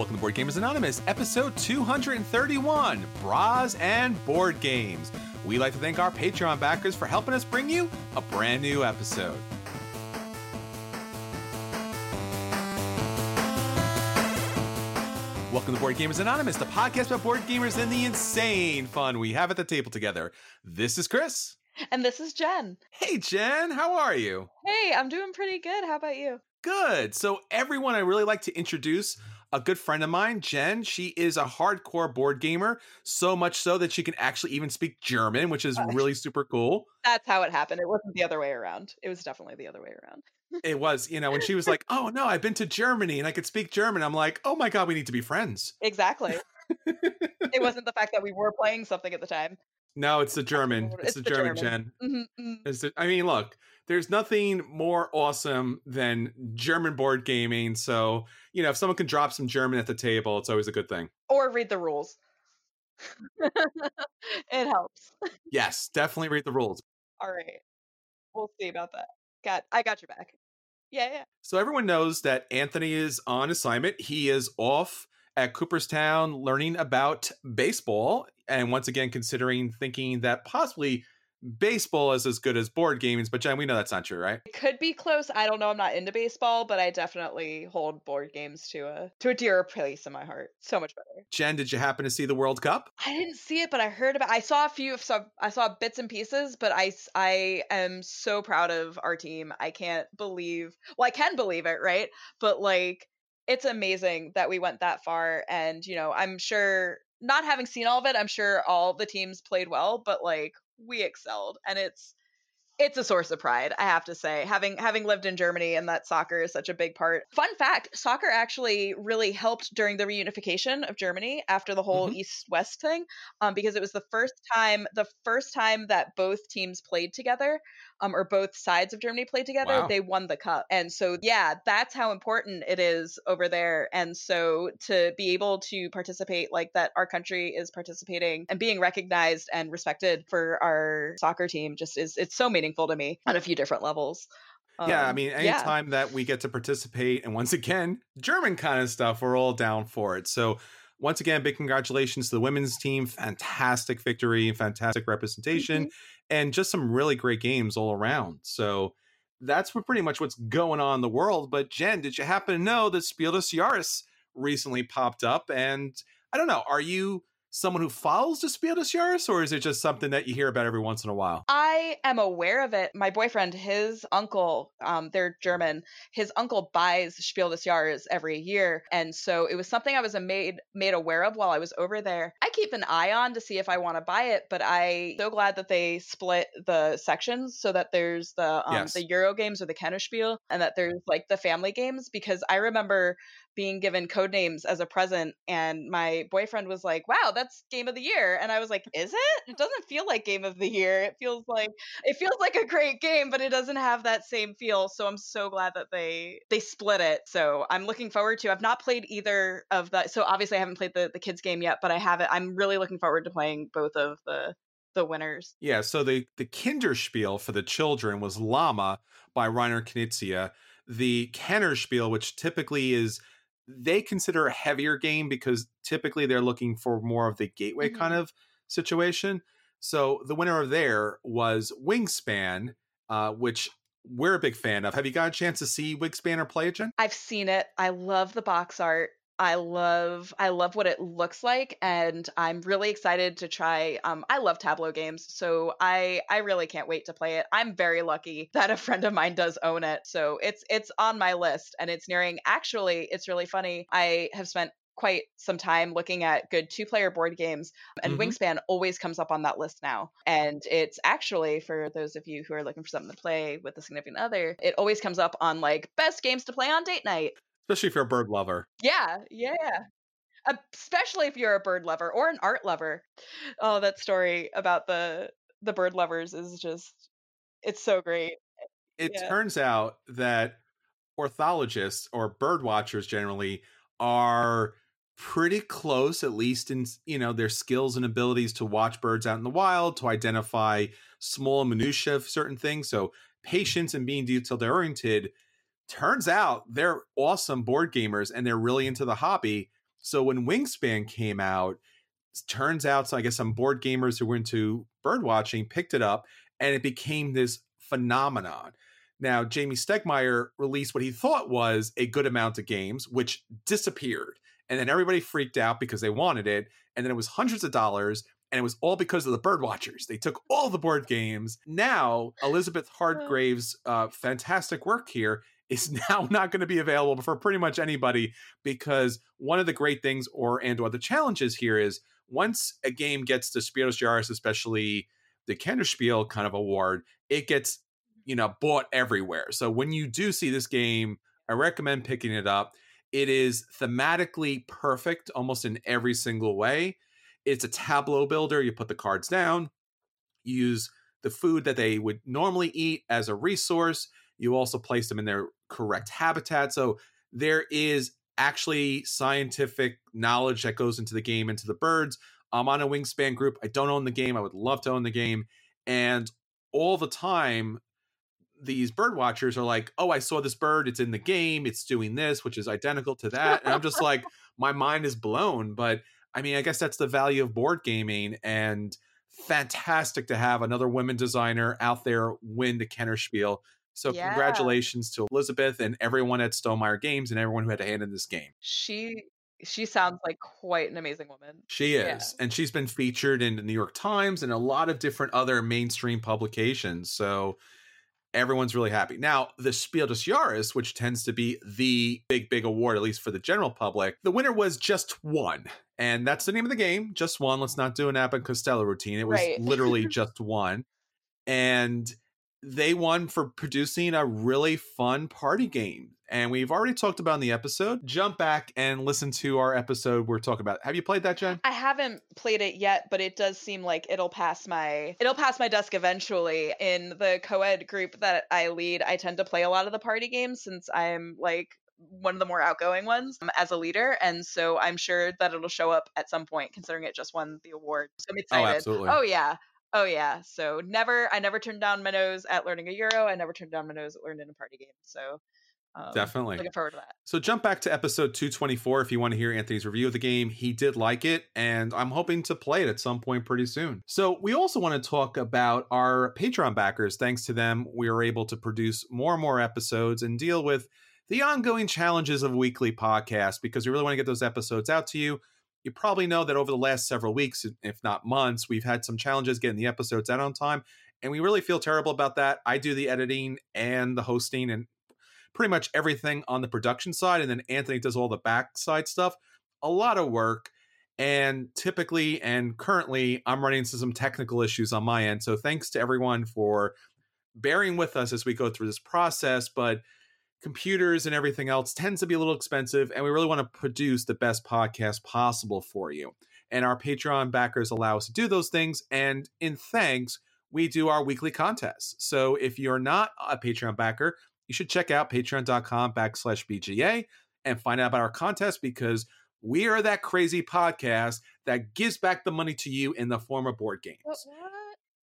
Welcome to Board Gamers Anonymous, episode 231 Bras and Board Games. We'd like to thank our Patreon backers for helping us bring you a brand new episode. Welcome to Board Gamers Anonymous, the podcast about board gamers and the insane fun we have at the table together. This is Chris. And this is Jenn. Hey, Jenn, how are you? Hey, I'm doing pretty good. How about you? Good. So, everyone, I really like to introduce a good friend of mine, Jenn. She is a hardcore board gamer, so much so that she can actually even speak German, which is really super cool. That's how it happened. It wasn't the other way around. It was definitely the other way around. it was, you know, when she was like, "Oh no, I've been to Germany and I could speak German." I'm like, "Oh my god, we need to be friends." Exactly. it wasn't the fact that we were playing something at the time. No, it's the German. It's, It's the, the German, German. Jenn. Mhm, mhm. It's the- I mean, look, there's nothing more awesome than German board gaming. So, you know, if someone can drop some German at the table, it's always a good thing. Or read the rules. it helps. Yes, definitely read the rules. All right. We'll see about that. Got I got your back. Yeah, yeah. So everyone knows that Anthony is on assignment. He is off at Cooperstown learning about baseball. And once again, considering thinking that possibly baseball is as good as board games. But Jenn, we know that's not true, right? It could be close. I don't know. I'm not into baseball, but I definitely hold board games to a to a dearer place in my heart. So much better. Jenn, did you happen to see the World Cup? I didn't see it, but I heard about. I saw a few. So I saw bits and pieces, but I I am so proud of our team. I can't believe. Well, I can believe it, right? But like, it's amazing that we went that far, and you know, I'm sure. Not having seen all of it, I'm sure all the teams played well, but like we excelled, and it's it's a source of pride i have to say having having lived in germany and that soccer is such a big part fun fact soccer actually really helped during the reunification of germany after the whole Mhm. east west thing um, because it was the first time the first time that both teams played together um, or both sides of germany played together Wow. they won the cup and so yeah that's how important it is over there and so to be able to participate like that our country is participating and being recognized and respected for our soccer team just is it's so meaningful to me on a few different levels yeah, I Um, mean, yeah. anytime that we get to participate, and once again, German kind of stuff, we're all down for it. So, once again, big congratulations to the women's team. Fantastic victory, fantastic representation, Mm-hmm. and just some really great games all around. So, that's what pretty much what's going on in the world. But, Jenn, did you happen to know that Spiel des Jahres recently popped up? And I don't know, are you someone who follows the Spiel des Jahres, or is it just something that you hear about every once in a while? I am aware of it. My boyfriend, his uncle, um, they're German. His uncle buys Spiel des Jahres every year, and so it was something I was made made aware of while I was over there. I keep an eye on to see if I want to buy it, but I so glad that they split the sections so that there's the um, Yes. the Euro games or the Kennerspiel, and that there's like the family games because I remember being given Codenames as a present and my boyfriend was like wow that's game of the year and i was like is it? It doesn't feel like game of the year. It feels like it feels like a great game but it doesn't have that same feel so i'm so glad that they they split it so i'm looking forward to i've not played either of the so obviously i haven't played the, the kids game yet but i have it i'm really looking forward to playing both of the the winners. Yeah, so the the Kinderspiel for the children was Llama by Rainer Knizia. The Kennerspiel, which typically is they consider a heavier game because typically they're looking for more of the gateway Mhm. kind of situation. So the winner of there was Wingspan, uh, which we're a big fan of. Have you got a chance to see Wingspan or play it, Jenn? I've seen it. I love the box art. I love I love what it looks like and I'm really excited to try um I love Tableau games so I I really can't wait to play it. I'm very lucky that a friend of mine does own it. So it's it's on my list and it's nearing actually it's really funny. I have spent quite some time looking at good two player board games and mm-hmm. wingspan always comes up on that list now and it's actually for those of you who are looking for something to play with a significant other it always comes up on like best games to play on date night especially if you're a bird lover. Yeah, yeah. Especially if you're a bird lover or an art lover. Oh, that story about the the bird lovers is just it's so great. It yeah. turns out that ornithologists or bird watchers generally are pretty close at least in you know their skills and abilities to watch birds out in the wild to identify small minutiae of certain things so patience and being detail oriented turns out they're awesome board gamers and they're really into the hobby. So when Wingspan came out, turns out so I guess some board gamers who were into bird watching picked it up and it became this phenomenon. Now, Jamey Stegmaier released what he thought was a good amount of games, which disappeared. And then everybody freaked out because they wanted it. And then it was hundreds of dollars. And it was all because of the bird watchers. They took all the board games. Now, Elizabeth Hargrave's uh, fantastic work here is now not going to be available for pretty much anybody because one of the great things or and or the challenges here is once a game gets the Spiel des Jahres, especially the Kennerspiel kind of award, it gets you know bought everywhere. So when you do see this game, I recommend picking it up. It is thematically perfect almost in every single way. It's a tableau builder. You put the cards down, you use the food that they would normally eat as a resource you also place them in their correct habitat. So there is actually scientific knowledge that goes into the game, into the birds. I'm on a wingspan group. I don't own the game. I would love to own the game. And all the time, these bird watchers are like, oh, I saw this bird. It's in the game. It's doing this, which is identical to that. And I'm just like, my mind is blown. But I mean, I guess that's the value of board gaming. And fantastic to have another women designer out there win the Kennerspiel. So yeah. congratulations to Elizabeth and everyone at Stonemaier Games and everyone who had a hand in this game. She she sounds like quite an amazing woman. She is. Yeah. And she's been featured in the New York Times and a lot of different other mainstream publications. So everyone's really happy. Now, the Spiel des Jahres, which tends to be the big, big award, at least for the general public, the winner was just one. And that's the name of the game, just one. Let's not do an Abbott Costello routine. It was right. literally just one. And they won for producing a really fun party game. And we've already talked about in the episode. Jump back and listen to our episode we're talking about. Have you played that, Jenn? I haven't played it yet, but it does seem like it'll pass my it'll pass my desk eventually. In the co-ed group that I lead, I tend to play a lot of the party games since I'm like one of the more outgoing ones um, as a leader. And so I'm sure that it'll show up at some point, considering it just won the award. So I'm oh, excited. Oh, absolutely. Oh, yeah. Oh yeah. So never I never turned down my nose at learning a euro. I never turned down my nose at learning a party game. So um, Definitely. Looking forward to that. So jump back to episode 224 if you want to hear Anthony's review of the game. He did like it, and I'm hoping to play it at some point pretty soon. So we also want to talk about our Patreon backers. Thanks to them, we are able to produce more and more episodes and deal with the ongoing challenges of weekly podcasts because we really want to get those episodes out to you you probably know that over the last several weeks, if not months, we've had some challenges getting the episodes out on time. And we really feel terrible about that. I do the editing and the hosting and pretty much everything on the production side. And then Anthony does all the backside stuff. A lot of work. And typically and currently, I'm running into some technical issues on my end. So thanks to everyone for bearing with us as we go through this process. But computers and everything else tends to be a little expensive, and we really want to produce the best podcast possible for you. And our Patreon backers allow us to do those things. And in thanks, we do our weekly contests. So if you're not a Patreon backer, you should check out patreon.com backslash BGA and find out about our contest because we are that crazy podcast that gives back the money to you in the form of board games. What?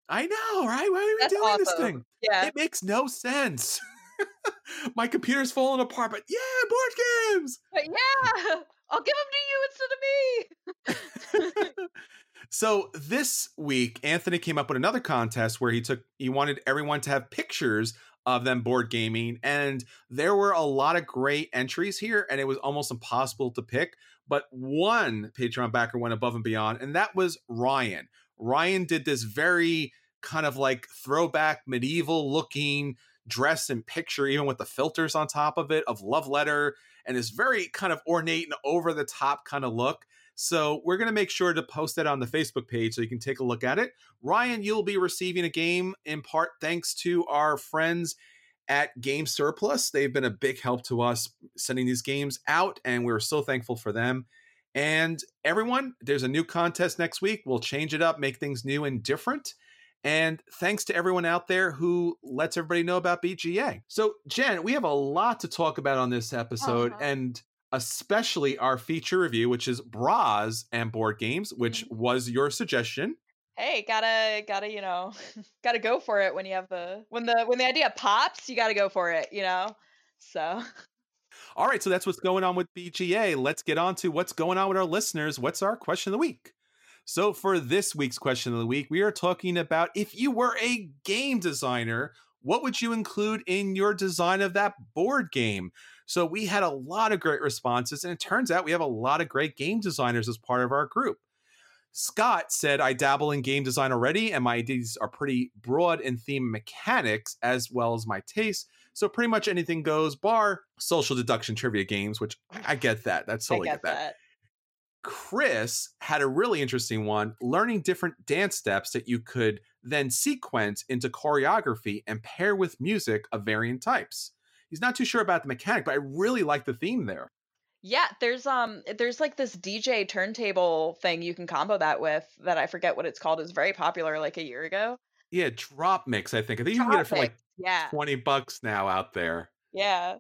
I know, right? Why are we That's doing awesome. this thing? Yeah. It makes no sense. My computer's falling apart, but yeah, board games. But yeah, I'll give them to you instead of me. so this week, Anthony came up with another contest where he took he wanted everyone to have pictures of them board gaming. And there were a lot of great entries here, and it was almost impossible to pick. But one Patreon backer went above and beyond, and that was Ryan. Ryan did this very kind of like throwback medieval looking dress and picture, even with the filters on top of it, of Love Letter, and this very kind of ornate and over the top kind of look. So we're going to make sure to post that on the Facebook page so you can take a look at it. Ryan, you'll be receiving a game in part thanks to our friends at Game Surplus. They've been a big help to us sending these games out, and we're so thankful for them. And everyone, there's a new contest next week. We'll change it up, make things new and different. And thanks to everyone out there who lets everybody know about BGA. So, Jenn, we have a lot to talk about on this episode. Uh-huh. And especially our feature review, which is Bras and board games, which mm-hmm. was your suggestion. Hey, gotta gotta you know, gotta go for it when you have the when the when the idea pops, you gotta go for it, you know. So. All right, so that's what's going on with BGA. Let's get on to what's going on with our listeners. What's our question of the week? So, for this week's question of the week, we are talking about if you were a game designer, what would you include in your design of that board game? So we had a lot of great responses, and it turns out we have a lot of great game designers as part of our group. Scott said, I dabble in game design already, and my ideas are pretty broad in theme mechanics as well as my taste. So pretty much anything goes, bar social deduction trivia games, which I get that. That's totally I get, get that. that. Chris had a really interesting one learning different dance steps that you could then sequence into choreography and pair with music of varying types he's not too sure about the mechanic, but I really like the theme there. Yeah, there's um there's like this DJ turntable thing you can combo that with that I forget what it's called. It's very popular like a year ago. Yeah, DropMix, I think. I think you can get it for like yeah. 20 bucks now out there. Yeah.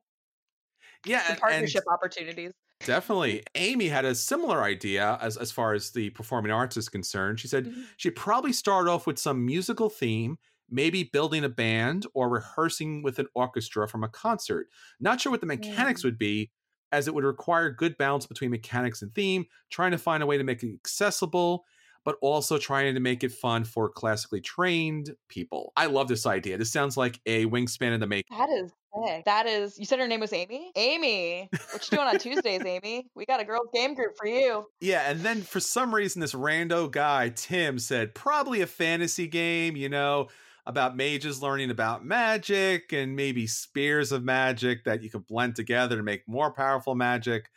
Yeah. Some partnership opportunities. Definitely. Amy had a similar idea as, as far as the performing arts is concerned. She said mm-hmm. she'd probably start off with some musical theme maybe building a band or rehearsing with an orchestra from a concert. Not sure what the mechanics mm. would be, as it would require good balance between mechanics and theme, trying to find a way to make it accessible, but also trying to make it fun for classically trained people. I love this idea. This sounds like a wingspan in the making. That is sick. That is, you said her name was Amy? Amy, what you doing on Tuesdays, Amy? We got a girls game group for you. Yeah, and then for some reason, this rando guy, Tim, said probably a fantasy game, you know, about mages learning about magic and maybe spears of magic that you could blend together to make more powerful magic.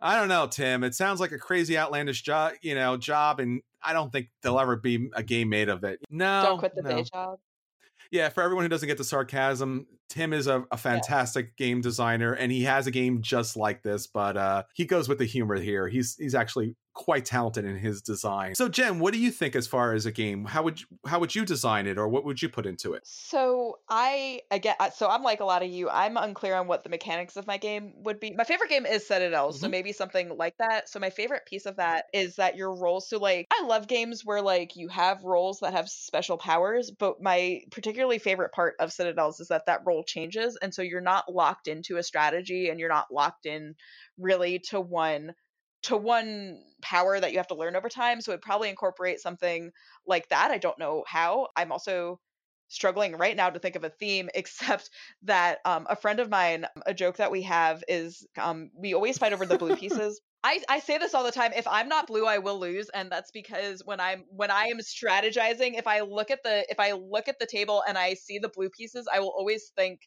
I don't know, Tim. It sounds like a crazy outlandish job, you know, job, and I don't think there'll ever be a game made of it. No, don't quit the no. day job. Yeah, for everyone who doesn't get the sarcasm, Tim is a, a fantastic yeah. game designer, and he has a game just like this. But uh, he goes with the humor here. He's he's actually quite talented in his design. So Jenn, what do you think as far as a game? How would you, how would you design it or what would you put into it? So I again so I'm like a lot of you. I'm unclear on what the mechanics of my game would be. My favorite game is Citadel, mm-hmm. so maybe something like that. So my favorite piece of that is that your roles so like I love games where like you have roles that have special powers, but my particularly favorite part of Citadels is that that role changes and so you're not locked into a strategy and you're not locked in really to one to one power that you have to learn over time. So it probably incorporate something like that. I don't know how. I'm also struggling right now to think of a theme except that um, a friend of mine a joke that we have is um, we always fight over the blue pieces I, I say this all the time if i'm not blue i will lose and that's because when i'm when i am strategizing if i look at the if i look at the table and i see the blue pieces i will always think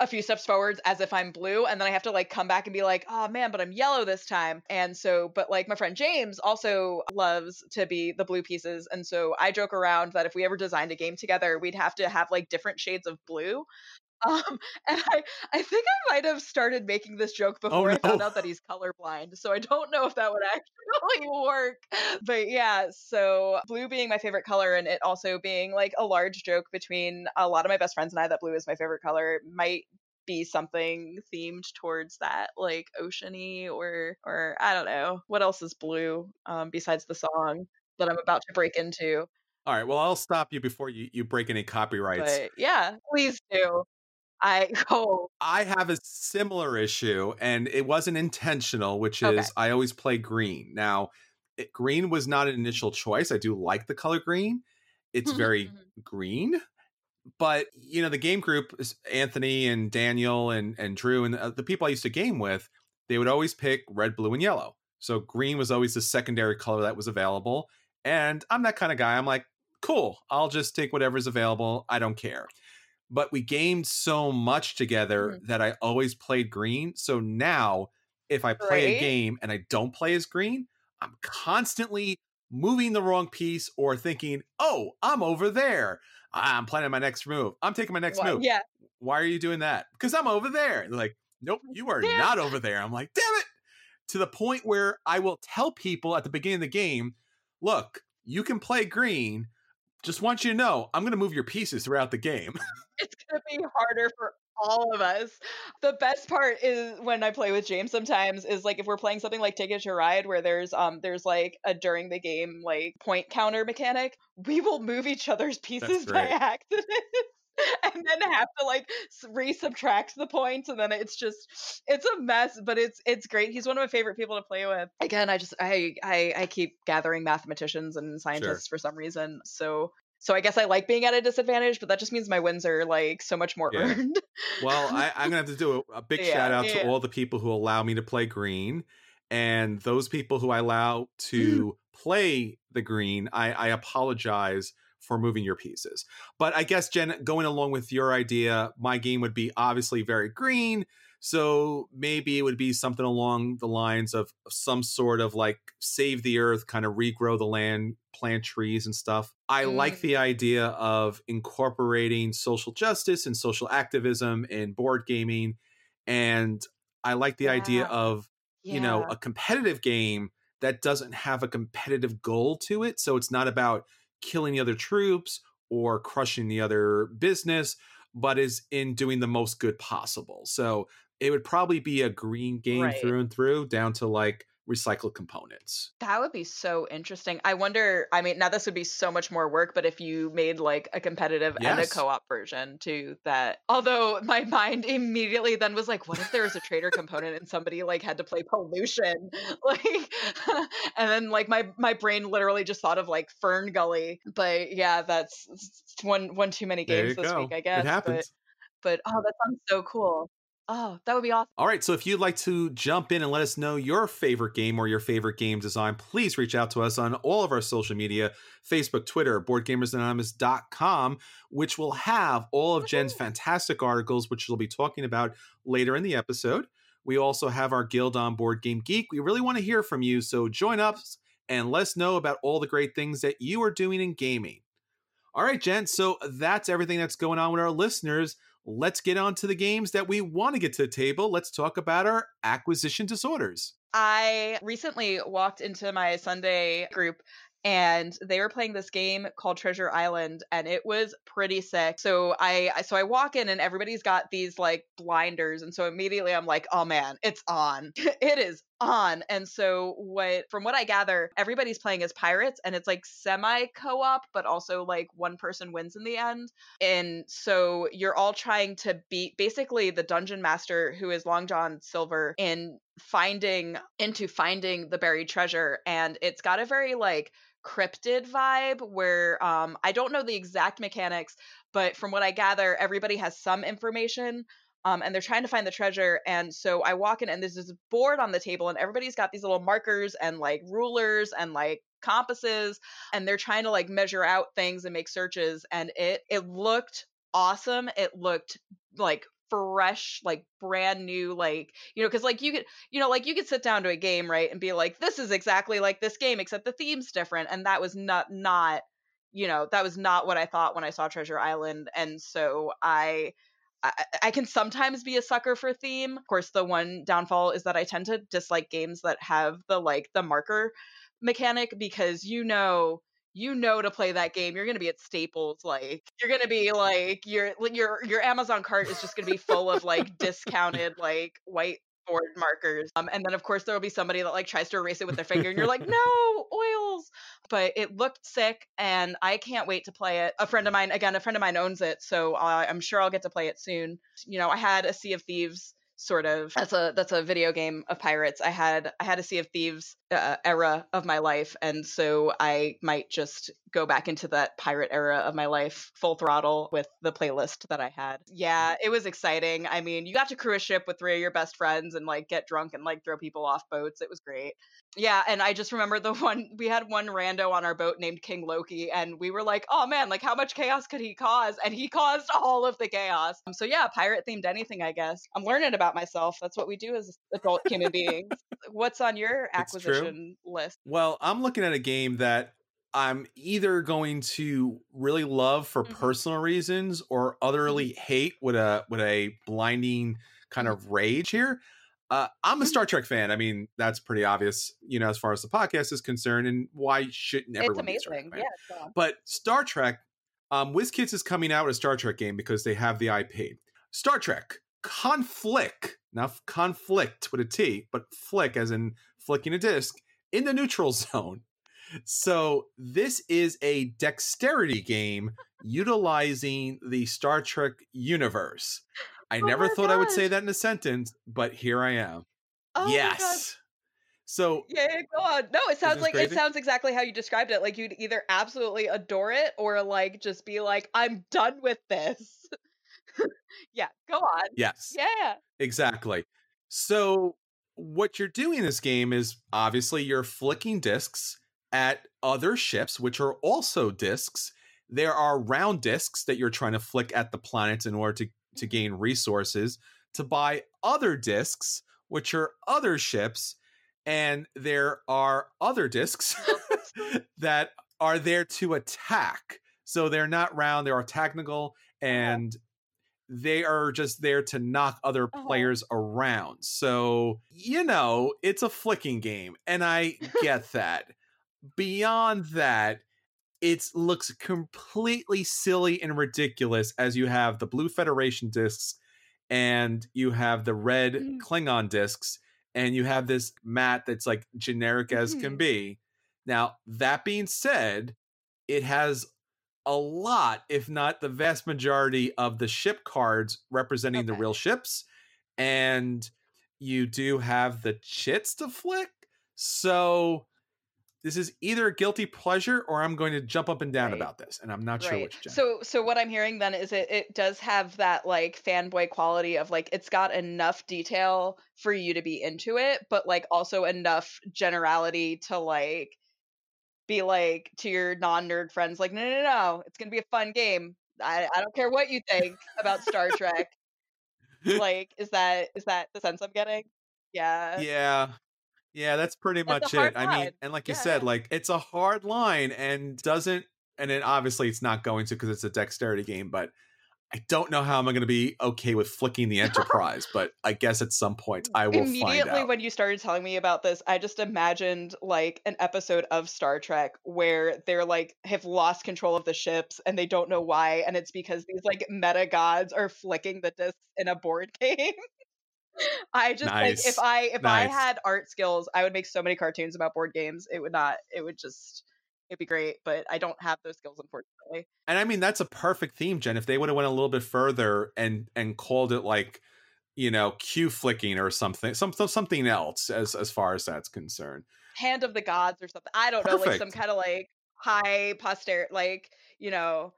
a few steps forwards as if I'm blue and then I have to like come back and be like, "Oh man, but I'm yellow this time." And so but like my friend James also loves to be the blue pieces and so I joke around that if we ever designed a game together, we'd have to have like different shades of blue um, and I, I think I might have started making this joke oh, before oh, no. I found out that he's colorblind. So I don't know if that would actually work. But yeah, so blue being my favorite color and it also being like a large joke between a lot of my best friends and I that blue is my favorite color might be something themed towards that, like oceany or or I don't know. What else is blue um, besides the song that I'm about to break into? All right. Well, I'll stop you before you, you break any copyrights. But yeah, please do. I oh I have a similar issue, and it wasn't intentional, which is okay. I always play green. Now, it, green was not an initial choice. I do like the color green. It's very green. but you know the game group is Anthony and Daniel and and Drew and uh, the people I used to game with, they would always pick red, blue, and yellow. So green was always the secondary color that was available. And I'm that kind of guy. I'm like, cool, I'll just take whatever's available. I don't care. But we gamed so much together mm-hmm. that I always played green. So now if I play right. a game and I don't play as green, I'm constantly moving the wrong piece or thinking, oh, I'm over there. I'm planning my next move. I'm taking my next well, move. Yeah. Why are you doing that? Because I'm over there. they're like, nope, you are damn. not over there. I'm like, damn it. To the point where I will tell people at the beginning of the game, look, you can play green. Just want you to know, I'm going to move your pieces throughout the game. it's going to be harder for all of us. The best part is when I play with James sometimes is like if we're playing something like Ticket to Ride where there's um there's like a during the game like point counter mechanic, we will move each other's pieces by accident. and then have to like resubtract the points and then it's just it's a mess but it's it's great he's one of my favorite people to play with again i just i i, I keep gathering mathematicians and scientists sure. for some reason so so I guess I like being at a disadvantage, but that just means my wins are like so much more yeah. earned. well, I, am gonna have to do a, a big yeah, shout out yeah. to all the people who allow me to play green, and those people who I allow mm. to play the green. I, I apologize for moving your pieces, but I guess Jenn, going along with your idea, my game would be obviously very green so maybe it would be something along the lines of some sort of like save the earth, kind of regrow the land, plant trees and stuff. I mm. like the idea of incorporating social justice and social activism in board gaming. And I like the yeah. idea of, yeah. you know, a competitive game that doesn't have a competitive goal to it. So it's not about killing the other troops or crushing the other business, but is in doing the most good possible. So it would probably be a green game right. through and through, down to like recycled components. That would be so interesting. I wonder, I mean, now this would be so much more work, but if you made like a competitive yes. and a co-op version to that. Although my mind immediately then was like, what if there was a trader component and somebody like had to play pollution? Like and then like my my brain literally just thought of like FernGully. But yeah, that's one one too many games this go. week, I guess. It happens. But, but oh, that sounds so cool. Oh, that would be awesome. All right. So if you'd like to jump in and let us know your favorite game or your favorite game design, please reach out to us on all of our social media Facebook, Twitter, BoardGamersAnonymous.com, which will have all of Jenn's fantastic articles, which she'll be talking about later in the episode. We also have our guild on Board Game Geek. We really want to hear from you. So join us and let us know about all the great things that you are doing in gaming. All right, Jenn. So that's everything that's going on with our listeners let's get on to the games that we want to get to the table. Let's talk about our acquisition disorders. I recently walked into my Sunday group and they were playing this game called Treasure Island and it was pretty sick. So I so I walk in and everybody's got these like blinders and so immediately I'm like, "Oh man, it's on. it is on." And so what from what I gather, everybody's playing as pirates and it's like semi co-op but also like one person wins in the end. And so you're all trying to beat basically the dungeon master who is Long John Silver in finding into finding the buried treasure and it's got a very like cryptid vibe where um, I don't know the exact mechanics, but from what I gather, everybody has some information. Um, and they're trying to find the treasure. And so I walk in, and there's this board on the table, and everybody's got these little markers and like rulers and like compasses, and they're trying to like measure out things and make searches. And it it looked awesome. It looked like fresh like brand new like you know because like you could you know like you could sit down to a game right and be like this is exactly like this game except the theme's different and that was not not you know that was not what i thought when i saw treasure island and so i I, I can sometimes be a sucker for theme. Of course, the one downfall is that I tend to dislike games that have the like the marker mechanic because you know you know to play that game you're going to be at staples like you're going to be like your your your amazon cart is just going to be full of like discounted like white board markers um, and then of course there will be somebody that like tries to erase it with their finger and you're like no oils! But it looked sick and i can't wait to play it. A friend of mine again a friend of mine owns it so uh, i'm sure i'll get to play it soon. You know i had a sea of thieves sort of that's a that's a video game of pirates. I had i had a sea of thieves uh, era of my life and so i might just go back into that pirate era of my life full throttle with the playlist that I had. Yeah, it was exciting. I mean, you got to crew a ship with three of your best friends and like get drunk and like throw people off boats. It was great. Yeah, and I just remember the one we had one rando on our boat named King Loki, and we were like, oh man, like how much chaos could he cause? And he caused all of the chaos. So yeah, pirate themed anything, I guess. I'm learning about myself. That's what we do as adult human beings. What's on your acquisition list? Well, I'm looking at a game that I'm either going to really love for Mhm. personal reasons or utterly hate with a with a blinding kind of rage here. Uh, I'm a Mhm. Star Trek fan. I mean, that's pretty obvious, you know, as far as the podcast is concerned. And why shouldn't It's everyone be Star amazing. fan? Yeah. it's. But Star Trek, um, WizKids is coming out with a Star Trek game because they have the IP. Star Trek Conflick, not conflict with a T, but flick as in flicking a disc in the neutral zone. So this is a dexterity game utilizing the Star Trek universe. I Oh never thought I would say that in a sentence, but here I am. Oh yes. So Yeah, go on. No, it sounds like it sounds exactly how you described it. Like you'd either absolutely adore it or like just be like, I'm done with this. yeah, go on. yes. Yeah. Exactly. So what you're doing in this game is obviously you're flicking discs at other ships, which are also discs. There are round discs that you're trying to flick at the planets in order to, to gain resources to buy other discs, which are other ships. And there are other discs that are there to attack. So they're not round, they are technical and they are just there to knock other Uh-huh. players around. So, you know, it's a flicking game, and I get that. Beyond that, it looks completely silly and ridiculous as you have the Blue Federation discs and you have the red Mm. Klingon discs, and you have this mat that's like generic as can Mhm. be. Now, that being said, it has a lot, if not the vast majority of the ship cards representing the real ships. And you do have the chits to flick. So this is either a guilty pleasure or I'm going to jump up and down Right. about this. And I'm not sure which. Jenn. So so what I'm hearing then is it it does have that like fanboy quality of like it's got enough detail for you to be into it, but like also enough generality to like be like to your non-nerd friends like no no no, no it's gonna be a fun game I, I don't care what you think about star trek like is that is that the sense i'm getting yeah yeah. Yeah, that's pretty That's much it. I mean, and like you said, yeah. like it's a hard line and doesn't and then obviously it's not going to because it's a dexterity game, but I don't know how I'm going to be okay with flicking the Enterprise, but I guess at some point I will find immediately when you started telling me about this i just imagined like an episode of star trek where they're like have lost control of the ships and they don't know why and it's because these like meta gods are flicking the discs in a board game i just like if i if i had art skills i would make so many cartoons about board games it would not it would just it'd be great but i don't have those skills unfortunately and I mean that's a perfect theme, Jenn. If they would have went a little bit further and and called it like you know cue flicking or something, some something else as as far as that's concerned. hand of the gods or something. I don't know, like some kind of like high poster, like you know,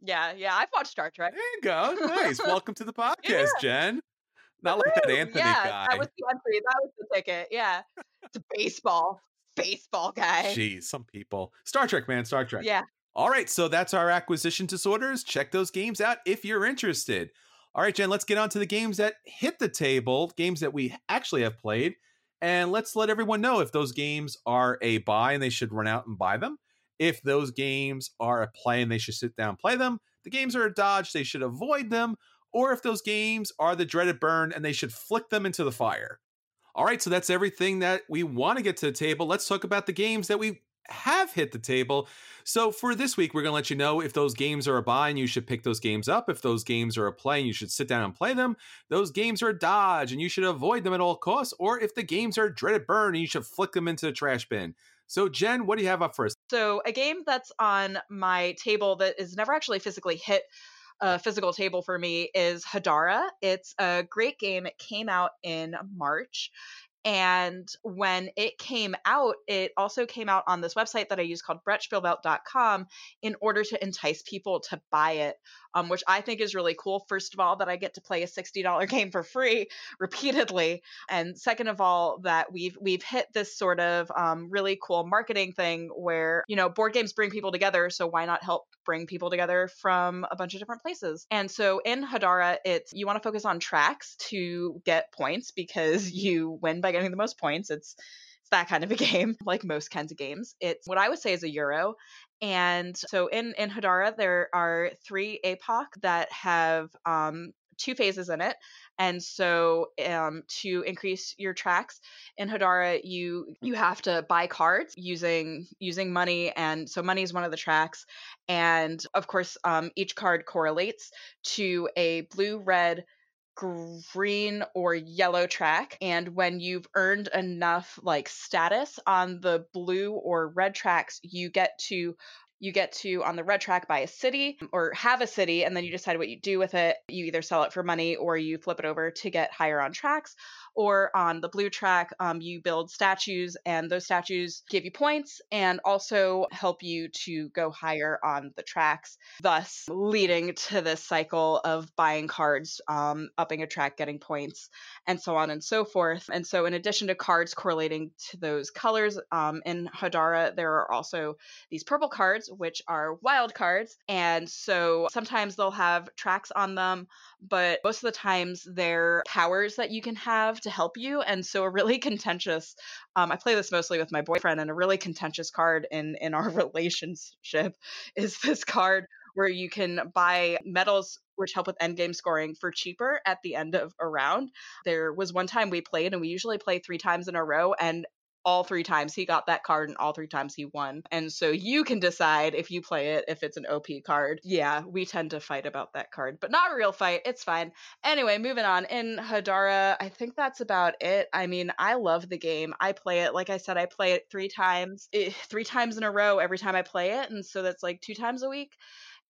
yeah, yeah. I've watched Star Trek. There you go. Nice. Welcome to the podcast, Yeah. Jenn. Not like that! Anthony yeah, guy. that was the entry. That was the ticket. Yeah, it's baseball, baseball guy. Jeez, some people. Star Trek, man. Star Trek. Yeah, All right, so that's our acquisition disorders. Check those games out if you're interested. All right, Jenn, let's get on to the games that hit the table, games that we actually have played, and let's let everyone know if those games are a buy and they should run out and buy them. If those games are a play and they should sit down and play them, the games are a dodge, they should avoid them, or if those games are the dreaded burn and they should flick them into the fire. All right, so that's everything that we want to get to the table. Let's talk about the games that we have hit the table. So for this week, we're going to let you know if those games are a buy and you should pick those games up. If those games are a play and you should sit down and play them. Those games are a dodge and you should avoid them at all costs. Or if the games are dreaded burn and you should flick them into the trash bin. So Jenn, what do you have up first? So a game that's on my table that is never actually physically hit a physical table for me is Hadara. It's a great game. It came out in March And when it came out, it also came out on this website that I use called brettspielwelt.com in order to entice people to buy it, um, which I think is really cool. First of all, that I get to play a $60 game for free repeatedly. And second of all, that we've we've hit this sort of um, really cool marketing thing where, you know, board games bring people together. So why not help bring people together from a bunch of different places? And so in Hadara, it's you want to focus on tracks to get points because you win by getting the most points. It's it's that kind of a game, like most kinds of games. It's what I would say is a Euro. And so in in Hadara, there are three epochs that have um, two phases in it. And so um, to increase your tracks in Hadara, you you have to buy cards using using money, and so money is one of the tracks. And of course, um, each card correlates to a blue, red, green or yellow track and when you've earned enough like status on the blue or red tracks you get to you get to on the red track buy a city or have a city and then you decide what you do with it. You either sell it for money or you flip it over to get higher on tracks or on the blue track, um, you build statues, and those statues give you points and also help you to go higher on the tracks, thus leading to this cycle of buying cards, um, upping a track, getting points, and so on and so forth. And so, in addition to cards correlating to those colors, um, in Hadara, there are also these purple cards, which are wild cards. And so, sometimes they'll have tracks on them, but most of the times they're powers that you can have to help you. And so a really contentious, um, I play this mostly with my boyfriend, and a really contentious card in in our relationship is this card where you can buy medals which help with endgame scoring for cheaper at the end of a round. There was one time we played, and we usually play three times in a row, and all three times he got that card and all three times he won. And so you can decide if you play it, if it's an OP card. Yeah, we tend to fight about that card, but not a real fight. It's fine. Anyway, moving on. In Hadara, I think that's about it. I mean, I love the game. I play it, like I said, I play it three times, eh, three times in a row every time I play it. And so that's like two times a week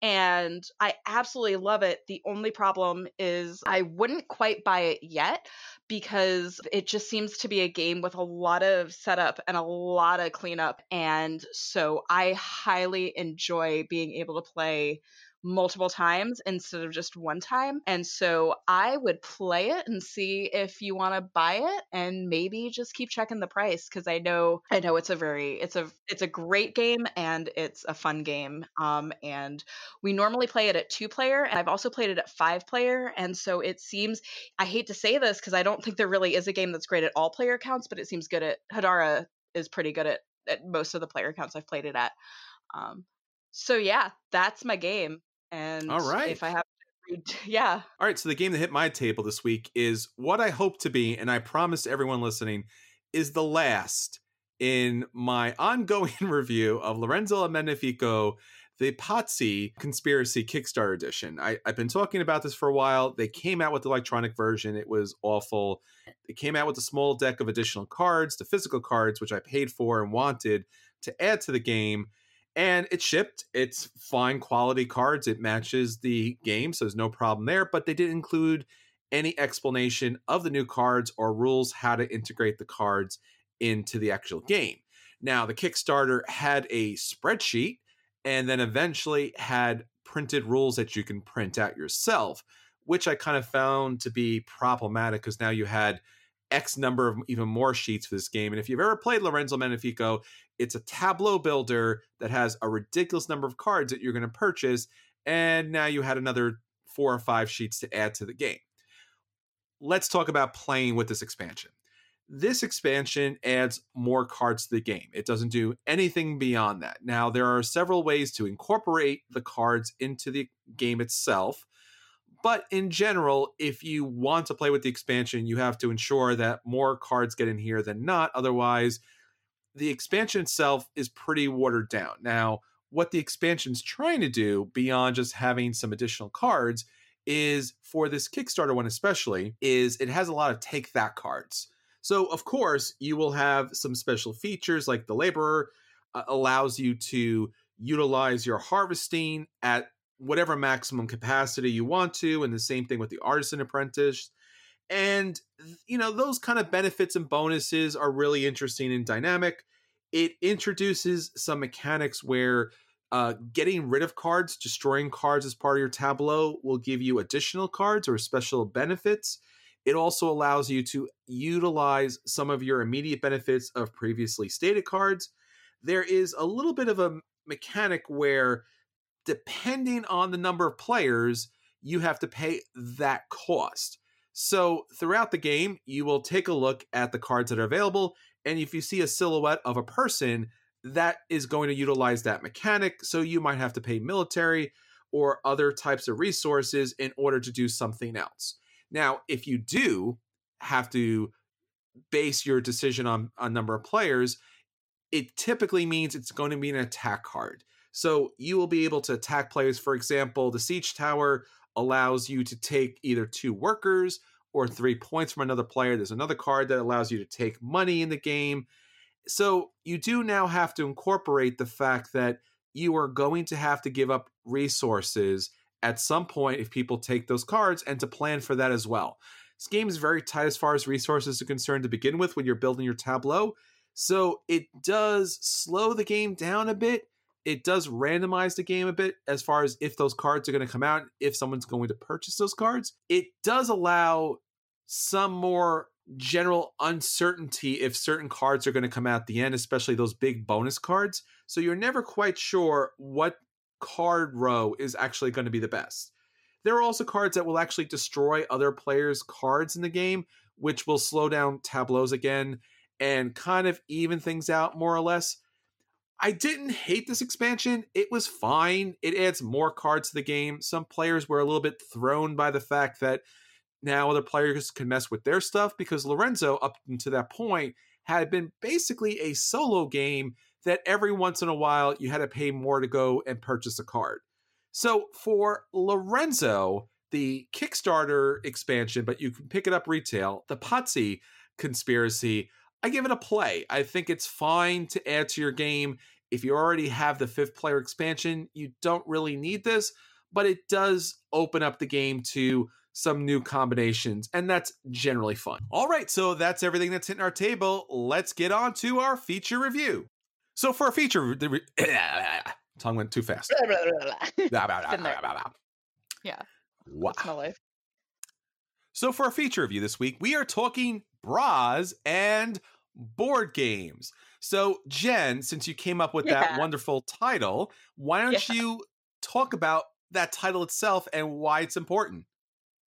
and I absolutely love it. The only problem is I wouldn't quite buy it yet because it just seems to be a game with a lot of setup and a lot of cleanup. And so I highly enjoy being able to play multiple times instead of just one time. And so I would play it and see if you want to buy it and maybe just keep checking the price cuz I know I know it's a very it's a it's a great game and it's a fun game. Um and we normally play it at 2 player and I've also played it at 5 player and so it seems I hate to say this cuz I don't think there really is a game that's great at all player counts, but it seems good at Hadara is pretty good at, at most of the player counts I've played it at. Um, so yeah, that's my game. And all right, if I have yeah. All right, so the game that hit my table this week is what I hope to be, and I promise everyone listening, is the last in my ongoing review of Lorenzo Magnifico, the Pazzi Conspiracy Kickstarter Edition. I, have been talking about this for a while. They came out with the electronic version. It was awful. They came out with a small deck of additional cards, the physical cards, which I paid for and wanted to add to the game and it shipped. It's fine quality cards. It matches the game, so there's no problem there. But they didn't include any explanation of the new cards or rules how to integrate the cards into the actual game. Now, the Kickstarter had a spreadsheet and then eventually had printed rules that you can print out yourself, which I kind of found to be problematic because now you had X number of even more sheets for this game. And if you've ever played Lorenzo Magnifico, it's a tableau builder that has a ridiculous number of cards that you're going to purchase. And now you had another four or five sheets to add to the game. Let's talk about playing with this expansion. This expansion adds more cards to the game. It doesn't do anything beyond that. Now, there are several ways to incorporate the cards into the game itself. But in general, if you want to play with the expansion, you have to ensure that more cards get in here than not. Otherwise, the expansion itself is pretty watered down. Now, what the expansion's trying to do beyond just having some additional cards is for this Kickstarter one especially is it has a lot of take that cards. So of course, you will have some special features like the laborer uh, allows you to utilize your harvesting at whatever maximum capacity you want to and the same thing with the artisan apprentice And, you know, those kind of benefits and bonuses are really interesting and dynamic. It introduces some mechanics where uh, getting rid of cards, destroying cards as part of your tableau will give you additional cards or special benefits. It also allows you to utilize some of your immediate benefits of previously stated cards. There is a little bit of a mechanic where, depending on the number of players, you have to pay that cost. So, throughout the game, you will take a look at the cards that are available. And if you see a silhouette of a person, that is going to utilize that mechanic. So, you might have to pay military or other types of resources in order to do something else. Now, if you do have to base your decision on a number of players, it typically means it's going to be an attack card. So you will be able to attack players. For example, the siege tower allows you to take either two workers or three points from another player. There's another card that allows you to take money in the game. So you do now have to incorporate the fact that you are going to have to give up resources at some point if people take those cards and to plan for that as well. This game is very tight as far as resources are concerned to begin with when you're building your tableau. So it does slow the game down a bit. It does randomize the game a bit as far as if those cards are going to come out, if someone's going to purchase those cards. It does allow some more general uncertainty if certain cards are going to come out at the end, especially those big bonus cards. So you're never quite sure what card row is actually going to be the best. There are also cards that will actually destroy other players' cards in the game, which will slow down tableaus again and kind of even things out more or less. I didn't hate this expansion. It was fine. It adds more cards to the game. Some players were a little bit thrown by the fact that now other players can mess with their stuff because Lorenzo, up to that point, had been basically a solo game that every once in a while you had to pay more to go and purchase a card. So for Lorenzo, the Kickstarter expansion, but you can pick it up retail, the Pazzi conspiracy, I give it a play. I think it's fine to add to your game. If you already have the fifth player expansion, you don't really need this, but it does open up the game to some new combinations, and that's generally fun. All right, so that's everything that's hitting our table. Let's get on to our feature review. So for a feature, re- tongue went too fast. yeah. Wow. That's my life. So for a feature review this week, we are talking bras and board games. So Jenn, since you came up with that wonderful title, why don't Yeah. you talk about that title itself and why it's important?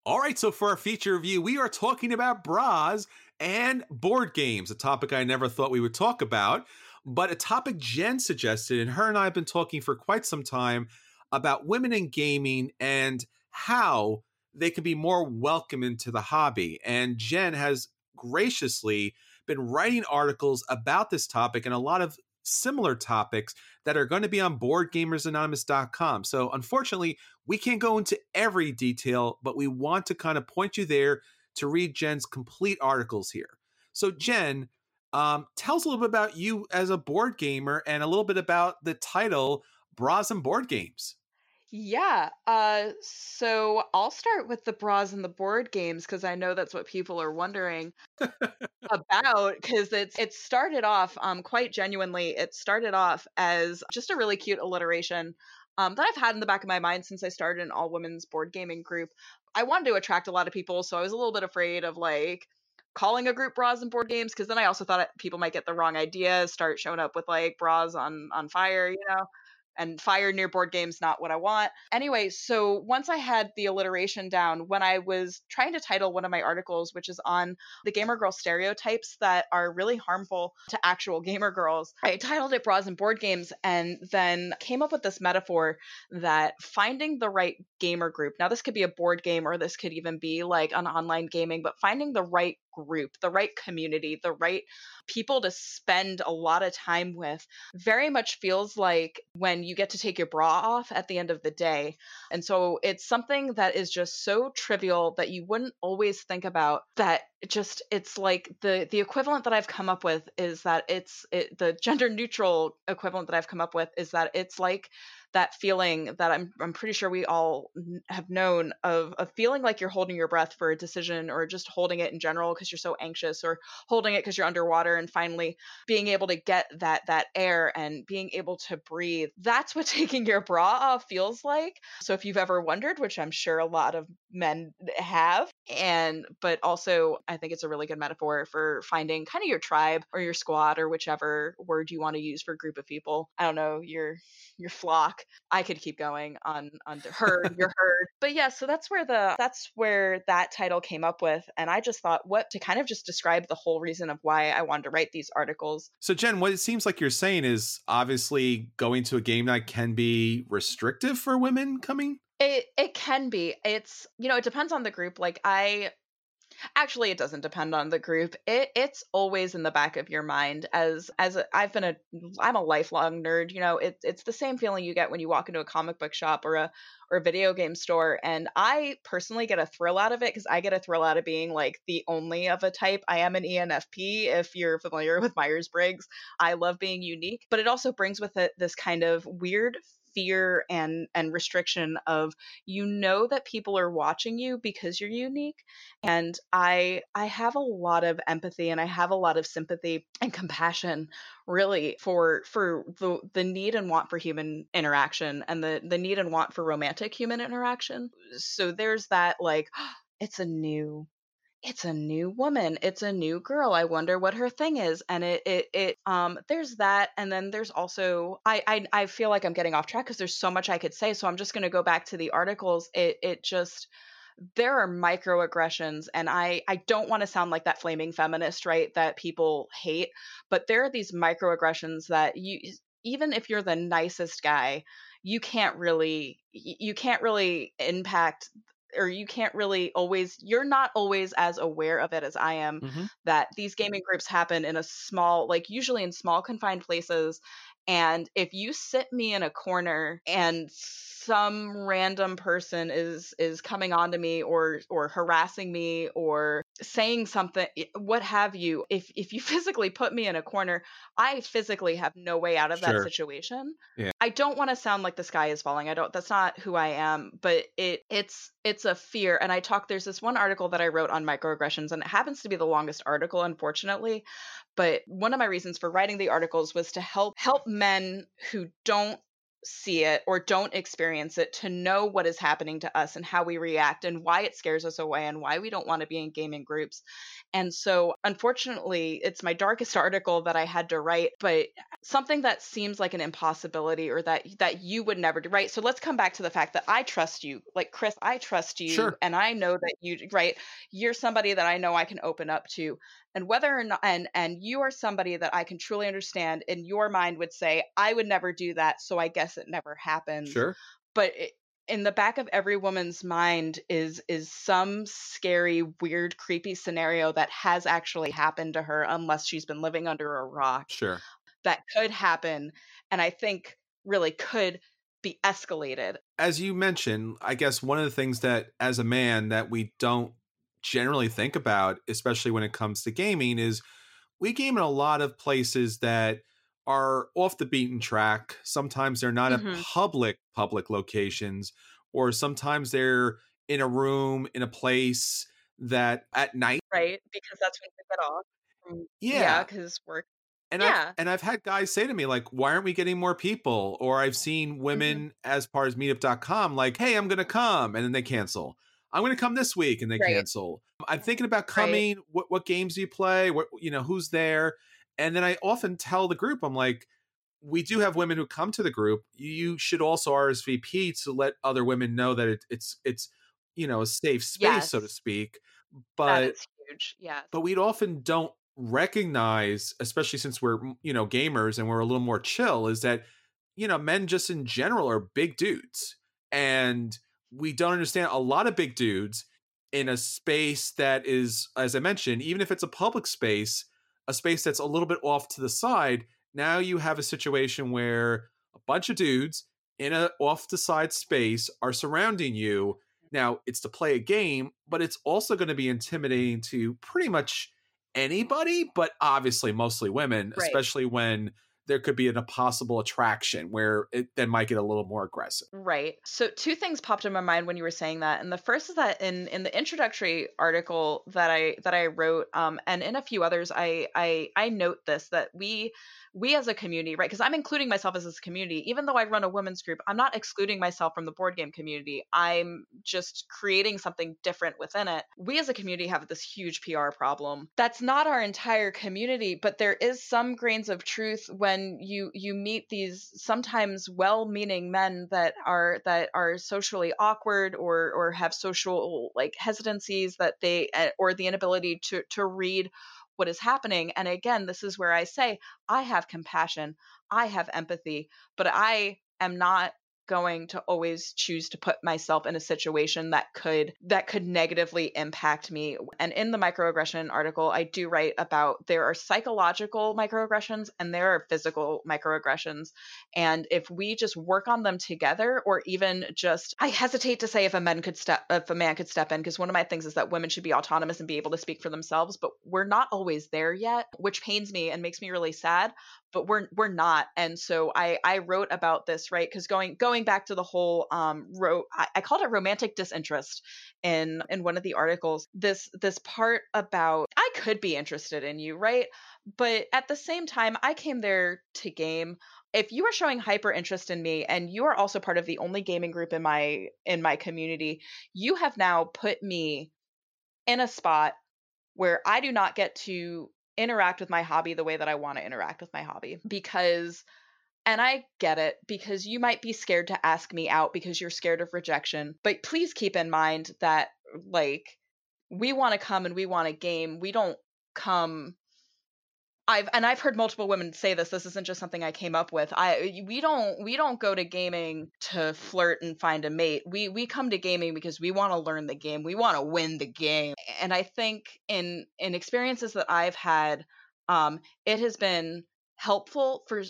All right, so for our feature review, we are talking about bras and board games, a topic I never thought we would talk about, but a topic Jenn suggested, and her and I have been talking for quite some time about women in gaming and how they can be more welcome into the hobby. And Jenn has graciously been writing articles about this topic and a lot of similar topics that are going to be on boardgamersanonymous.com. So unfortunately, we can't go into every detail, but we want to kind of point you there to read Jenn's complete articles here. So Jenn, um, tell us a little bit about you as a board gamer and a little bit about the title Bras and Board Games. Yeah. Uh, so I'll start with the bras and the board games because I know that's what people are wondering about. Because it's it started off um quite genuinely. It started off as just a really cute alliteration um, that I've had in the back of my mind since I started an all women's board gaming group. I wanted to attract a lot of people, so I was a little bit afraid of like calling a group bras and board games because then I also thought people might get the wrong idea, start showing up with like bras on on fire, you know and fire near board games not what i want. Anyway so once i had the alliteration down when i was trying to title one of my articles which is on the gamer girl stereotypes that are really harmful to actual gamer girls i titled it bras and board games and then came up with this metaphor that finding the right gamer group now this could be a board game or this could even be like an online gaming but finding the right group the right community the right people to spend a lot of time with very much feels like when you get to take your bra off at the end of the day. And so it's something that is just so trivial that you wouldn't always think about that just it's like the the equivalent that I've come up with is that it's it, the gender neutral equivalent that I've come up with is that it's like that feeling that I'm I'm pretty sure we all have known of of feeling like you're holding your breath for a decision or just holding it in general because you're so anxious or holding it because you're underwater and finally being able to get that that air and being able to breathe. That's what taking your bra off feels like. So if you've ever wondered, which I'm sure a lot of men have, and but also I think it's a really good metaphor for finding kind of your tribe or your squad or whichever word you want to use for a group of people. I don't know, your your flock. I could keep going on on her, your herd. But yeah, so that's where the that's where that title came up with and I just thought what to kind of just describe the whole reason of why I wanted to write these articles. So Jenn, what it seems like you're saying is obviously going to a game night can be restrictive for women coming it it can be. It's you know, it depends on the group. Like I actually it doesn't depend on the group. It it's always in the back of your mind as as i have been a i'm a lifelong nerd you know it, it's the same feeling you get when you walk into a comic book shop or a or a video game store and i personally get a thrill out of it because i get a thrill out of being like the only of a type. I am an enfp if you're familiar with myers-briggs. I love being unique but it also brings with it this kind of weird fear and and restriction of you know that people are watching you because you're unique and i i have a lot of empathy and i have a lot of sympathy and compassion really for for the the need and want for human interaction and the the need and want for romantic human interaction. So there's that like it's a new it's a new woman it's a new girl i wonder what her thing is and it it, it um there's that and then there's also i i, I feel like i'm getting off track because there's so much i could say so i'm just going to go back to the articles it it just there are microaggressions and i i don't want to sound like that flaming feminist right that people hate but there are these microaggressions that you even if you're the nicest guy you can't really you can't really impact or you can't really always you're not always as aware of it as I am mm-hmm. that these gaming groups happen in a small like usually in small confined places and if you sit me in a corner and some random person is is coming on to me or or harassing me or saying something eh, what have you if if you physically put me in a corner i physically have no way out of sure. that situation yeah. i don't want to sound like the sky is falling i don't that's not who i am but it it's it's a fear and i talk there's this one article that i wrote on microaggressions and it happens to be the longest article unfortunately but one of my reasons for writing the articles was to help help men who don't see it or don't experience it to know what is happening to us and how we react and why it scares us away and why we don't want to be in gaming groups. And so, unfortunately, it's my darkest article that I had to write, but something that seems like an impossibility or that that you would never do. Right? So let's come back to the fact that I trust you. Like Chris, I trust you sure. and I know that you right, you're somebody that I know I can open up to and whether or not and and you are somebody that i can truly understand in your mind would say i would never do that so i guess it never happened sure. But it, in the back of every woman's mind is is some scary weird creepy scenario that has actually happened to her unless she's been living under a rock sure. that could happen and i think really could be escalated. As you mentioned i guess one of the things that as a man that we don't generally think about, especially when it comes to gaming, is we game in a lot of places that are off the beaten track. Sometimes they're not mm-hmm. at public public locations, or sometimes they're in a room in a place that at night, right? Because that's when we get off. Yeah, because yeah, work. And yeah. I've, and I've had guys say to me like, "Why aren't we getting more people?" Or I've seen mm-hmm. women mm-hmm. as part as Meetup.com like, "Hey, I'm going to come," and then they cancel. I'm going to come this week, and they right. cancel. I'm thinking about coming. Right. What what games do you play? What you know, who's there? And then I often tell the group, I'm like, we do have women who come to the group. You should also RSVP to let other women know that it, it's it's you know a safe space, yes. so to speak. But huge, yeah. But we often don't recognize, especially since we're you know gamers and we're a little more chill, is that you know men just in general are big dudes and we don't understand a lot of big dudes in a space that is, as I mentioned, even if it's a public space, a space that's a little bit off to the side. Now you have a situation where a bunch of dudes in a off the side space are surrounding you. Now it's to play a game, but it's also going to be intimidating to pretty much anybody, but obviously mostly women, right. especially when there could be an, a possible attraction where it then might get a little more aggressive. Right. So two things popped in my mind when you were saying that, and the first is that in in the introductory article that I that I wrote, um, and in a few others, I I I note this that we we as a community, right? Because I'm including myself as this community, even though I run a women's group, I'm not excluding myself from the board game community. I'm just creating something different within it. We as a community have this huge PR problem. That's not our entire community, but there is some grains of truth when you you meet these sometimes well-meaning men that are that are socially awkward or or have social like hesitancies that they eh, or the inability to to read what is happening. And again, this is where I say, I have compassion, I have empathy, but I am not going to always choose to put myself in a situation that could that could negatively impact me. And in the microaggression article i do write about there are psychological microaggressions and there are physical microaggressions. And if we just work on them together or even just i hesitate to say if a man could step if a man could step in because one of my things is that women should be autonomous and be able to speak for themselves but we're not always there yet which pains me and makes me really sad but we're we're not. And so i i wrote about this right? Because going going back to the whole um ro- I, I called it romantic disinterest in in one of the articles. This this part about i could be interested in you right? But at the same time i came there to game. If you are showing hyper interest in me and you are also part of the only gaming group in my in my community you have now put me in a spot where I do not get to interact with my hobby the way that I want to interact with my hobby because and I get it because you might be scared to ask me out because you're scared of rejection. But please keep in mind that like we want to come and we want a game. We don't come I've and I've heard multiple women say this. This isn't just something I came up with. I we don't we don't go to gaming to flirt and find a mate. We we come to gaming because we want to learn the game. We want to win the game. And I think in in experiences that I've had, um, it has been helpful for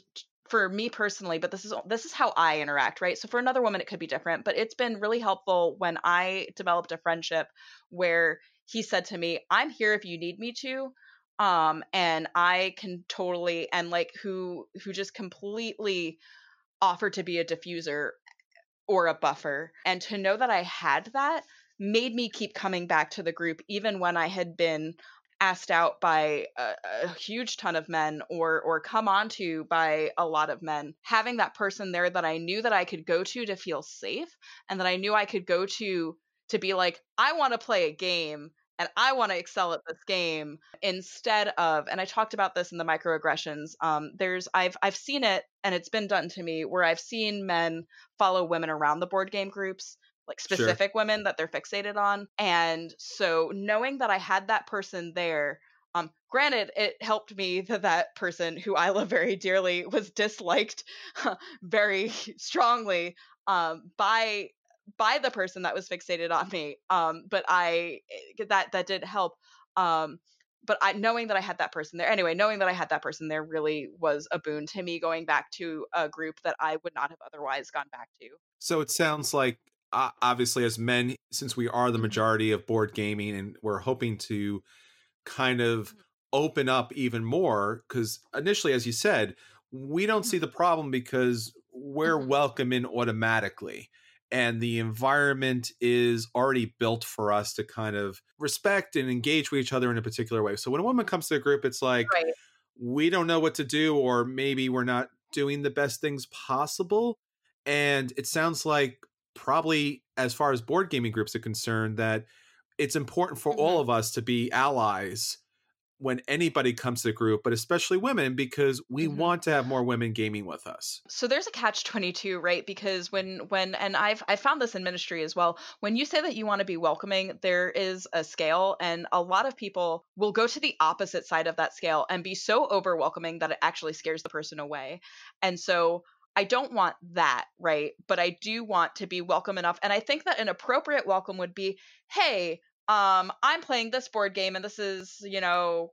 for me personally. But this is this is how I interact, right? So for another woman, it could be different. But it's been really helpful when I developed a friendship where he said to me, "I'm here if you need me to." um and i can totally and like who who just completely offered to be a diffuser or a buffer and to know that i had that made me keep coming back to the group even when i had been asked out by a, a, huge ton of men or or come onto by a lot of men. Having that person there that i knew that i could go to to feel safe and that i knew i could go to to be like i want to play a game and I want to excel at this game instead of and I talked about this in the microaggressions um there's I've I've seen it and it's been done to me where I've seen men follow women around the board game groups like specific sure. women that they're fixated on and so knowing that I had that person there um, granted, it helped me that that person who I love very dearly was disliked very strongly um, by by the person that was fixated on me. Um, but I eh, that that did help. Um, but I knowing that I had that person there anyway, knowing that I had that person there really was a boon to me going back to a group that I would not have otherwise gone back to. So it sounds like obviously as men since we are the mm-hmm. majority of board gaming and we're hoping to kind of mm-hmm. open up even more cuz initially as you said, we don't see the mm-hmm. problem because we're welcome in automatically and the environment is already built for us to kind of respect and engage with each other in a particular way. So when a woman comes to a group, it's like right. we don't know what to do, or maybe we're not doing the best things possible. And it sounds like probably as far as board gaming groups are concerned, that it's important for mm-hmm. all of us to be allies when anybody comes to the group, but especially women, because we mm-hmm. want to have more women gaming with us. So there's a catch 22, right? Because when, when, and I've, I found this in ministry as well. When you say that you want to be welcoming, there is a scale, and a lot of people will go to the opposite side of that scale and be so over welcoming that it actually scares the person away. And so I don't want that, right? But I do want to be welcome enough. And I think that an appropriate welcome would be, hey, um i'm playing this board game and this is you know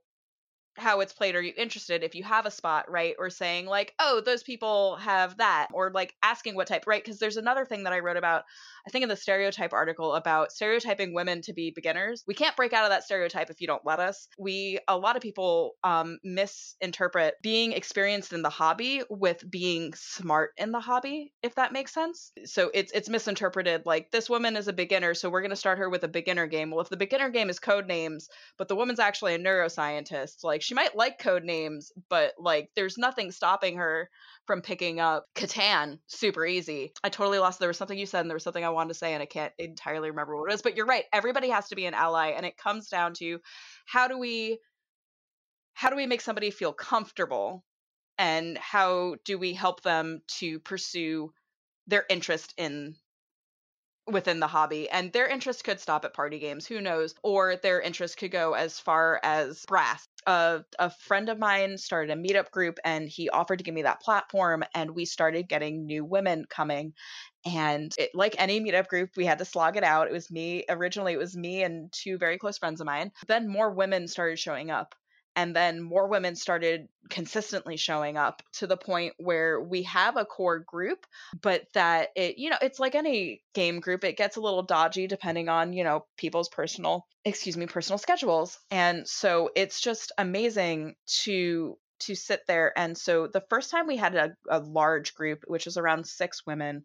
how it's played are you interested if you have a spot right or saying like oh those people have that or like asking what type right because there's another thing that i wrote about i think in the stereotype article about stereotyping women to be beginners we can't break out of that stereotype if you don't let us. We a lot of people um, misinterpret being experienced in the hobby with being smart in the hobby if that makes sense. So it's it's misinterpreted like this woman is a beginner so we're going to start her with a beginner game. Well if the beginner game is Codenames but the woman's actually a neuroscientist like she might like Codenames, but like there's nothing stopping her from picking up Catan super easy. I totally lost. There was something you said, and there was something I wanted to say, and I can't entirely remember what it was. But you're right. Everybody has to be an ally, and it comes down to how do we how do we make somebody feel comfortable, and how do we help them to pursue their interest in within the hobby and their interest could stop at party games who knows or their interest could go as far as brass. Uh, a friend of mine started a meetup group and he offered to give me that platform and we started getting new women coming and it, like any meetup group we had to slog it out. It was me originally it was me and two very close friends of mine. Then more women started showing up and then more women started consistently showing up to the point where we have a core group but that it you know it's like any game group it gets a little dodgy depending on you know people's personal excuse me personal schedules. And so it's just amazing to to sit there. And so the first time we had a, a large group which was around six women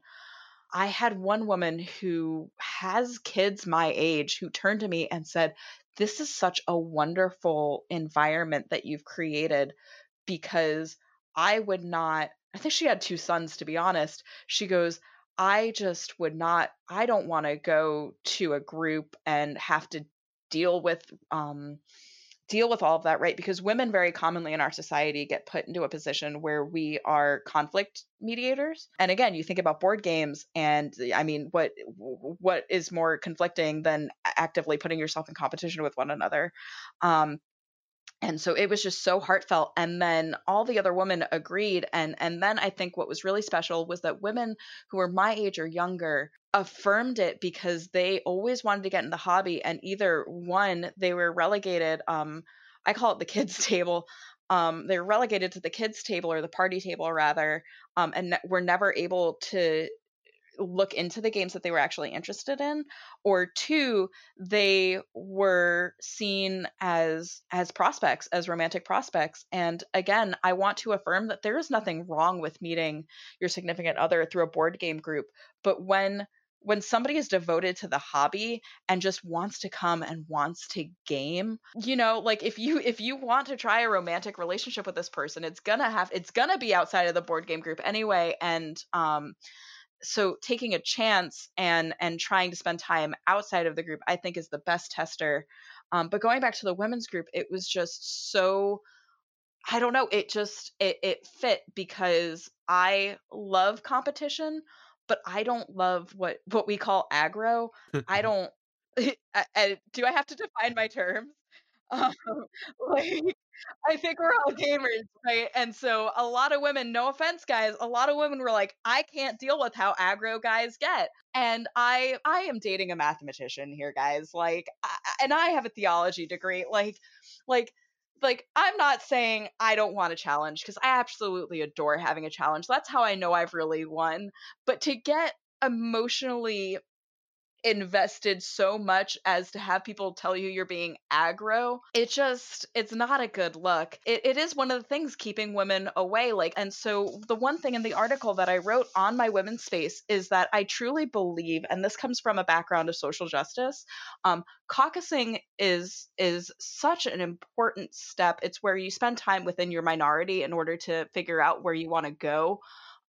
I had one woman who has kids my age who turned to me and said, this is such a wonderful environment that you've created because I would not, I think she had two sons to be honest. She goes, I just would not, I don't want to go to a group and have to deal with um, deal with all of that, right? Because women very commonly in our society get put into a position where we are conflict mediators. And again, you think about board games and I mean, what what is more conflicting than actively putting yourself in competition with one another? Um, and so it was just so heartfelt and then all the other women agreed and and then i think what was really special was that women who were my age or younger affirmed it because they always wanted to get in the hobby and either one they were relegated um i call it the kids table um they were relegated to the kids table or the party table rather um and ne- were never able to look into the games that they were actually interested in or two they were seen as as prospects as romantic prospects and again i want to affirm that there is nothing wrong with meeting your significant other through a board game group but when when somebody is devoted to the hobby and just wants to come and wants to game you know like if you if you want to try a romantic relationship with this person it's gonna have it's gonna be outside of the board game group anyway and um so taking a chance and and trying to spend time outside of the group i think is the best tester. Um, but going back to the women's group it was just so i don't know it just it, it fit because i love competition but I don't love what what we call aggro. I don't. I, I, do I have to define my terms? Um, like I think we're all gamers, right? And so a lot of women, no offense, guys, a lot of women were like, I can't deal with how aggro guys get. And I I am dating a mathematician here, guys. Like, I, and I have a theology degree. Like, like like I'm not saying I don't want a challenge because I absolutely adore having a challenge. That's how I know I've really won. But to get emotionally invested so much as to have people tell you you're being aggro it just it's not a good look. It, it is one of the things keeping women away like and so the one thing in the article that i wrote on my women's space is that i truly believe and this comes from a background of social justice um, caucusing is is such an important step. It's where you spend time within your minority in order to figure out where you want to go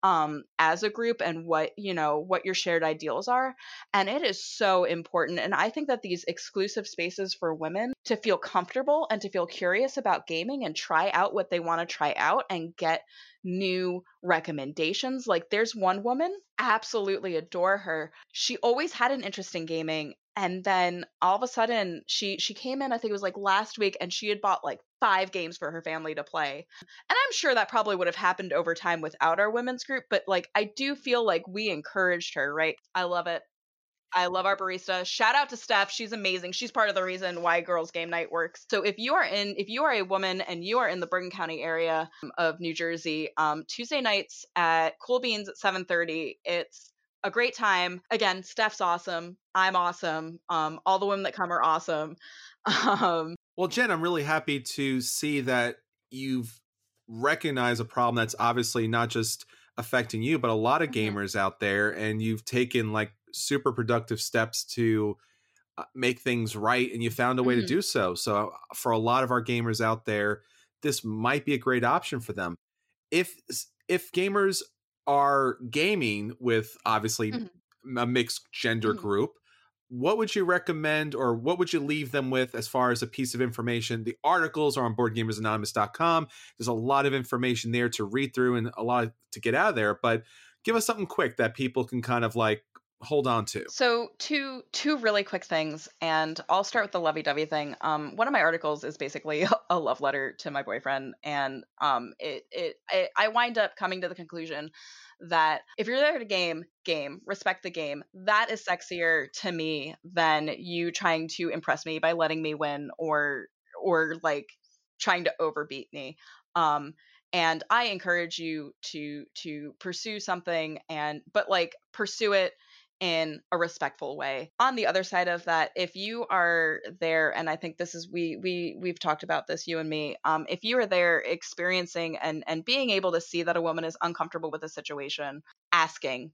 um, as a group and what you know what your shared ideals are and it is so important and i think that these exclusive spaces for women to feel comfortable and to feel curious about gaming and try out what they want to try out and get new recommendations like there's one woman absolutely adore her. She always had an interest in gaming and then all of a sudden she she came in i think it was like last week and she had bought like five games for her family to play and i'm sure that probably would have happened over time without our women's group but like i do feel like we encouraged her right i love it I love our barista. Shout out to Steph. She's amazing. She's part of the reason why Girls Game Night works. So if you are in, if you are a woman and you are in the Bergen County area of New Jersey, um, Tuesday nights at Cool Beans at 7:30. It's a great time. Again, Steph's awesome. I'm awesome. Um, all the women that come are awesome. Um, well, Jenn, I'm really happy to see that you've recognized a problem that's obviously not just affecting you, but a lot of mm-hmm. gamers out there, and you've taken like super productive steps to uh, make things right, and you found a way mm-hmm. to do so. So, uh, for a lot of our gamers out there, this might be a great option for them. If if gamers are gaming with obviously mm-hmm. a mixed gender mm-hmm. group, what would you recommend or what would you leave them with as far as a piece of information? The articles are on boardgamersanonymous.com. There's a lot of information there to read through and a lot to get out of there, but give us something quick that people can kind of like hold on to. So two two really quick things and I'll start with the lovey-dovey thing. Um one of my articles is basically a love letter to my boyfriend and um it it, it I wind up coming to the conclusion that if you're there to game, game, respect the game. That is sexier to me than you trying to impress me by letting me win or or like trying to overbeat me. Um and I encourage you to to pursue something and but like pursue it in a respectful way. On the other side of that, if you are there, and I think this is we we we've talked about this, you and me. Um, if you are there experiencing and and being able to see that a woman is uncomfortable with a situation, asking,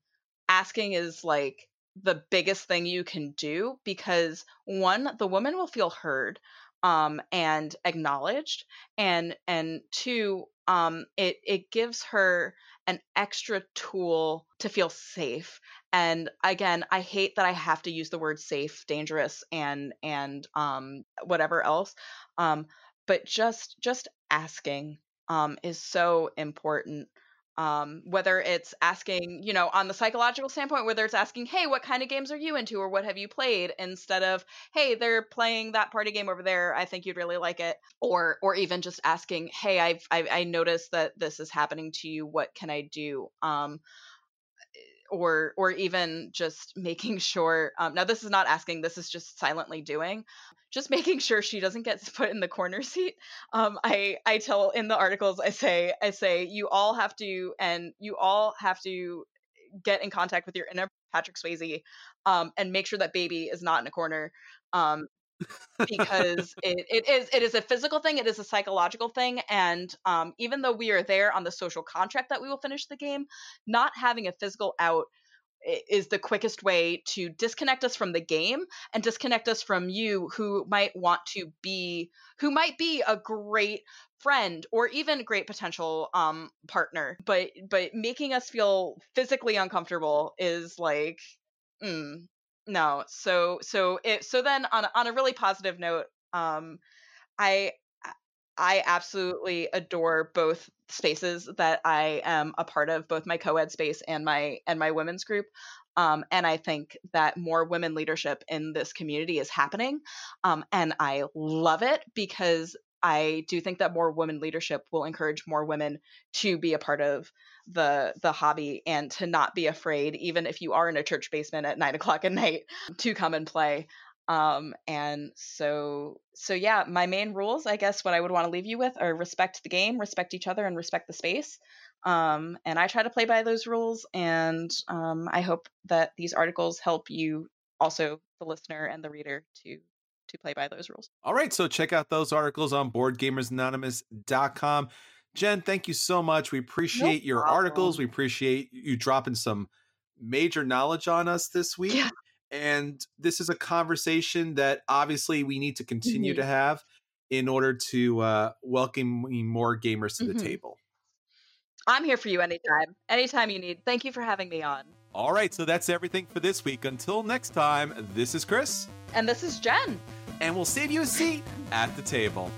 asking is like the biggest thing you can do because one, the woman will feel heard um, and acknowledged, and and two, um, it it gives her an extra tool to feel safe and again i hate that i have to use the word safe dangerous and and um whatever else um but just just asking um is so important um whether it's asking you know on the psychological standpoint whether it's asking hey what kind of games are you into or what have you played? instead of hey they're playing that party game over there i think you'd really like it or or even just asking hey i've i, I noticed that this is happening to you what can i do? um or or even just making sure um, now this is not asking this is just silently doing just making sure she doesn't get put in the corner seat. Um, i i tell in the articles i say i say you all have to and you all have to get in contact with your inner patrick swayze um, and make sure that baby is not in a corner. Um, because it, it is it is a physical thing it is a psychological thing and um, even though we are there on the social contract that we will finish the game not having a physical out is the quickest way to disconnect us from the game and disconnect us from you who might want to be who might be a great friend or even great potential um partner but but making us feel physically uncomfortable is like mm, no so so it so then on on a really positive note um i i absolutely adore both spaces that i am a part of both my co-ed space and my and my women's group um, and I think that more women leadership in this community is happening. Um, and I love it because I do think that more women leadership will encourage more women to be a part of the the hobby and to not be afraid, even if you are in a church basement at nine o'clock at night, to come and play. Um, and so so yeah, my main rules, I guess, what I would want to leave you with are respect the game, respect each other, and respect the space. Um, and I try to play by those rules, and um, I hope that these articles help you, also the listener and the reader, to to play by those rules. All right, so check out those articles on BoardGamersAnonymous.com. Jenn, thank you so much. We appreciate no your articles. We appreciate you dropping some major knowledge on us this week. Yeah. And this is a conversation that obviously we need to continue mm-hmm. to have in order to uh, welcome more gamers to mm-hmm. the table. I'm here for you anytime. Anytime you need. Thank you for having me on. All right, so that's everything for this week. Until next time, this is Chris. And this is Jenn. And we'll save you a seat at the table.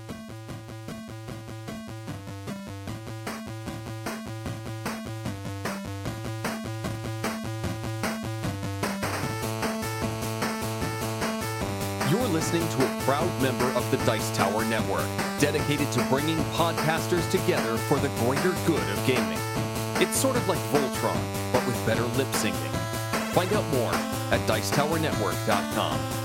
You're listening to a proud member of the Dice Tower Network, dedicated to bringing podcasters together for the greater good of gaming. It's sort of like Voltron, but with better lip syncing. Find out more at Dicetowernetwork.com.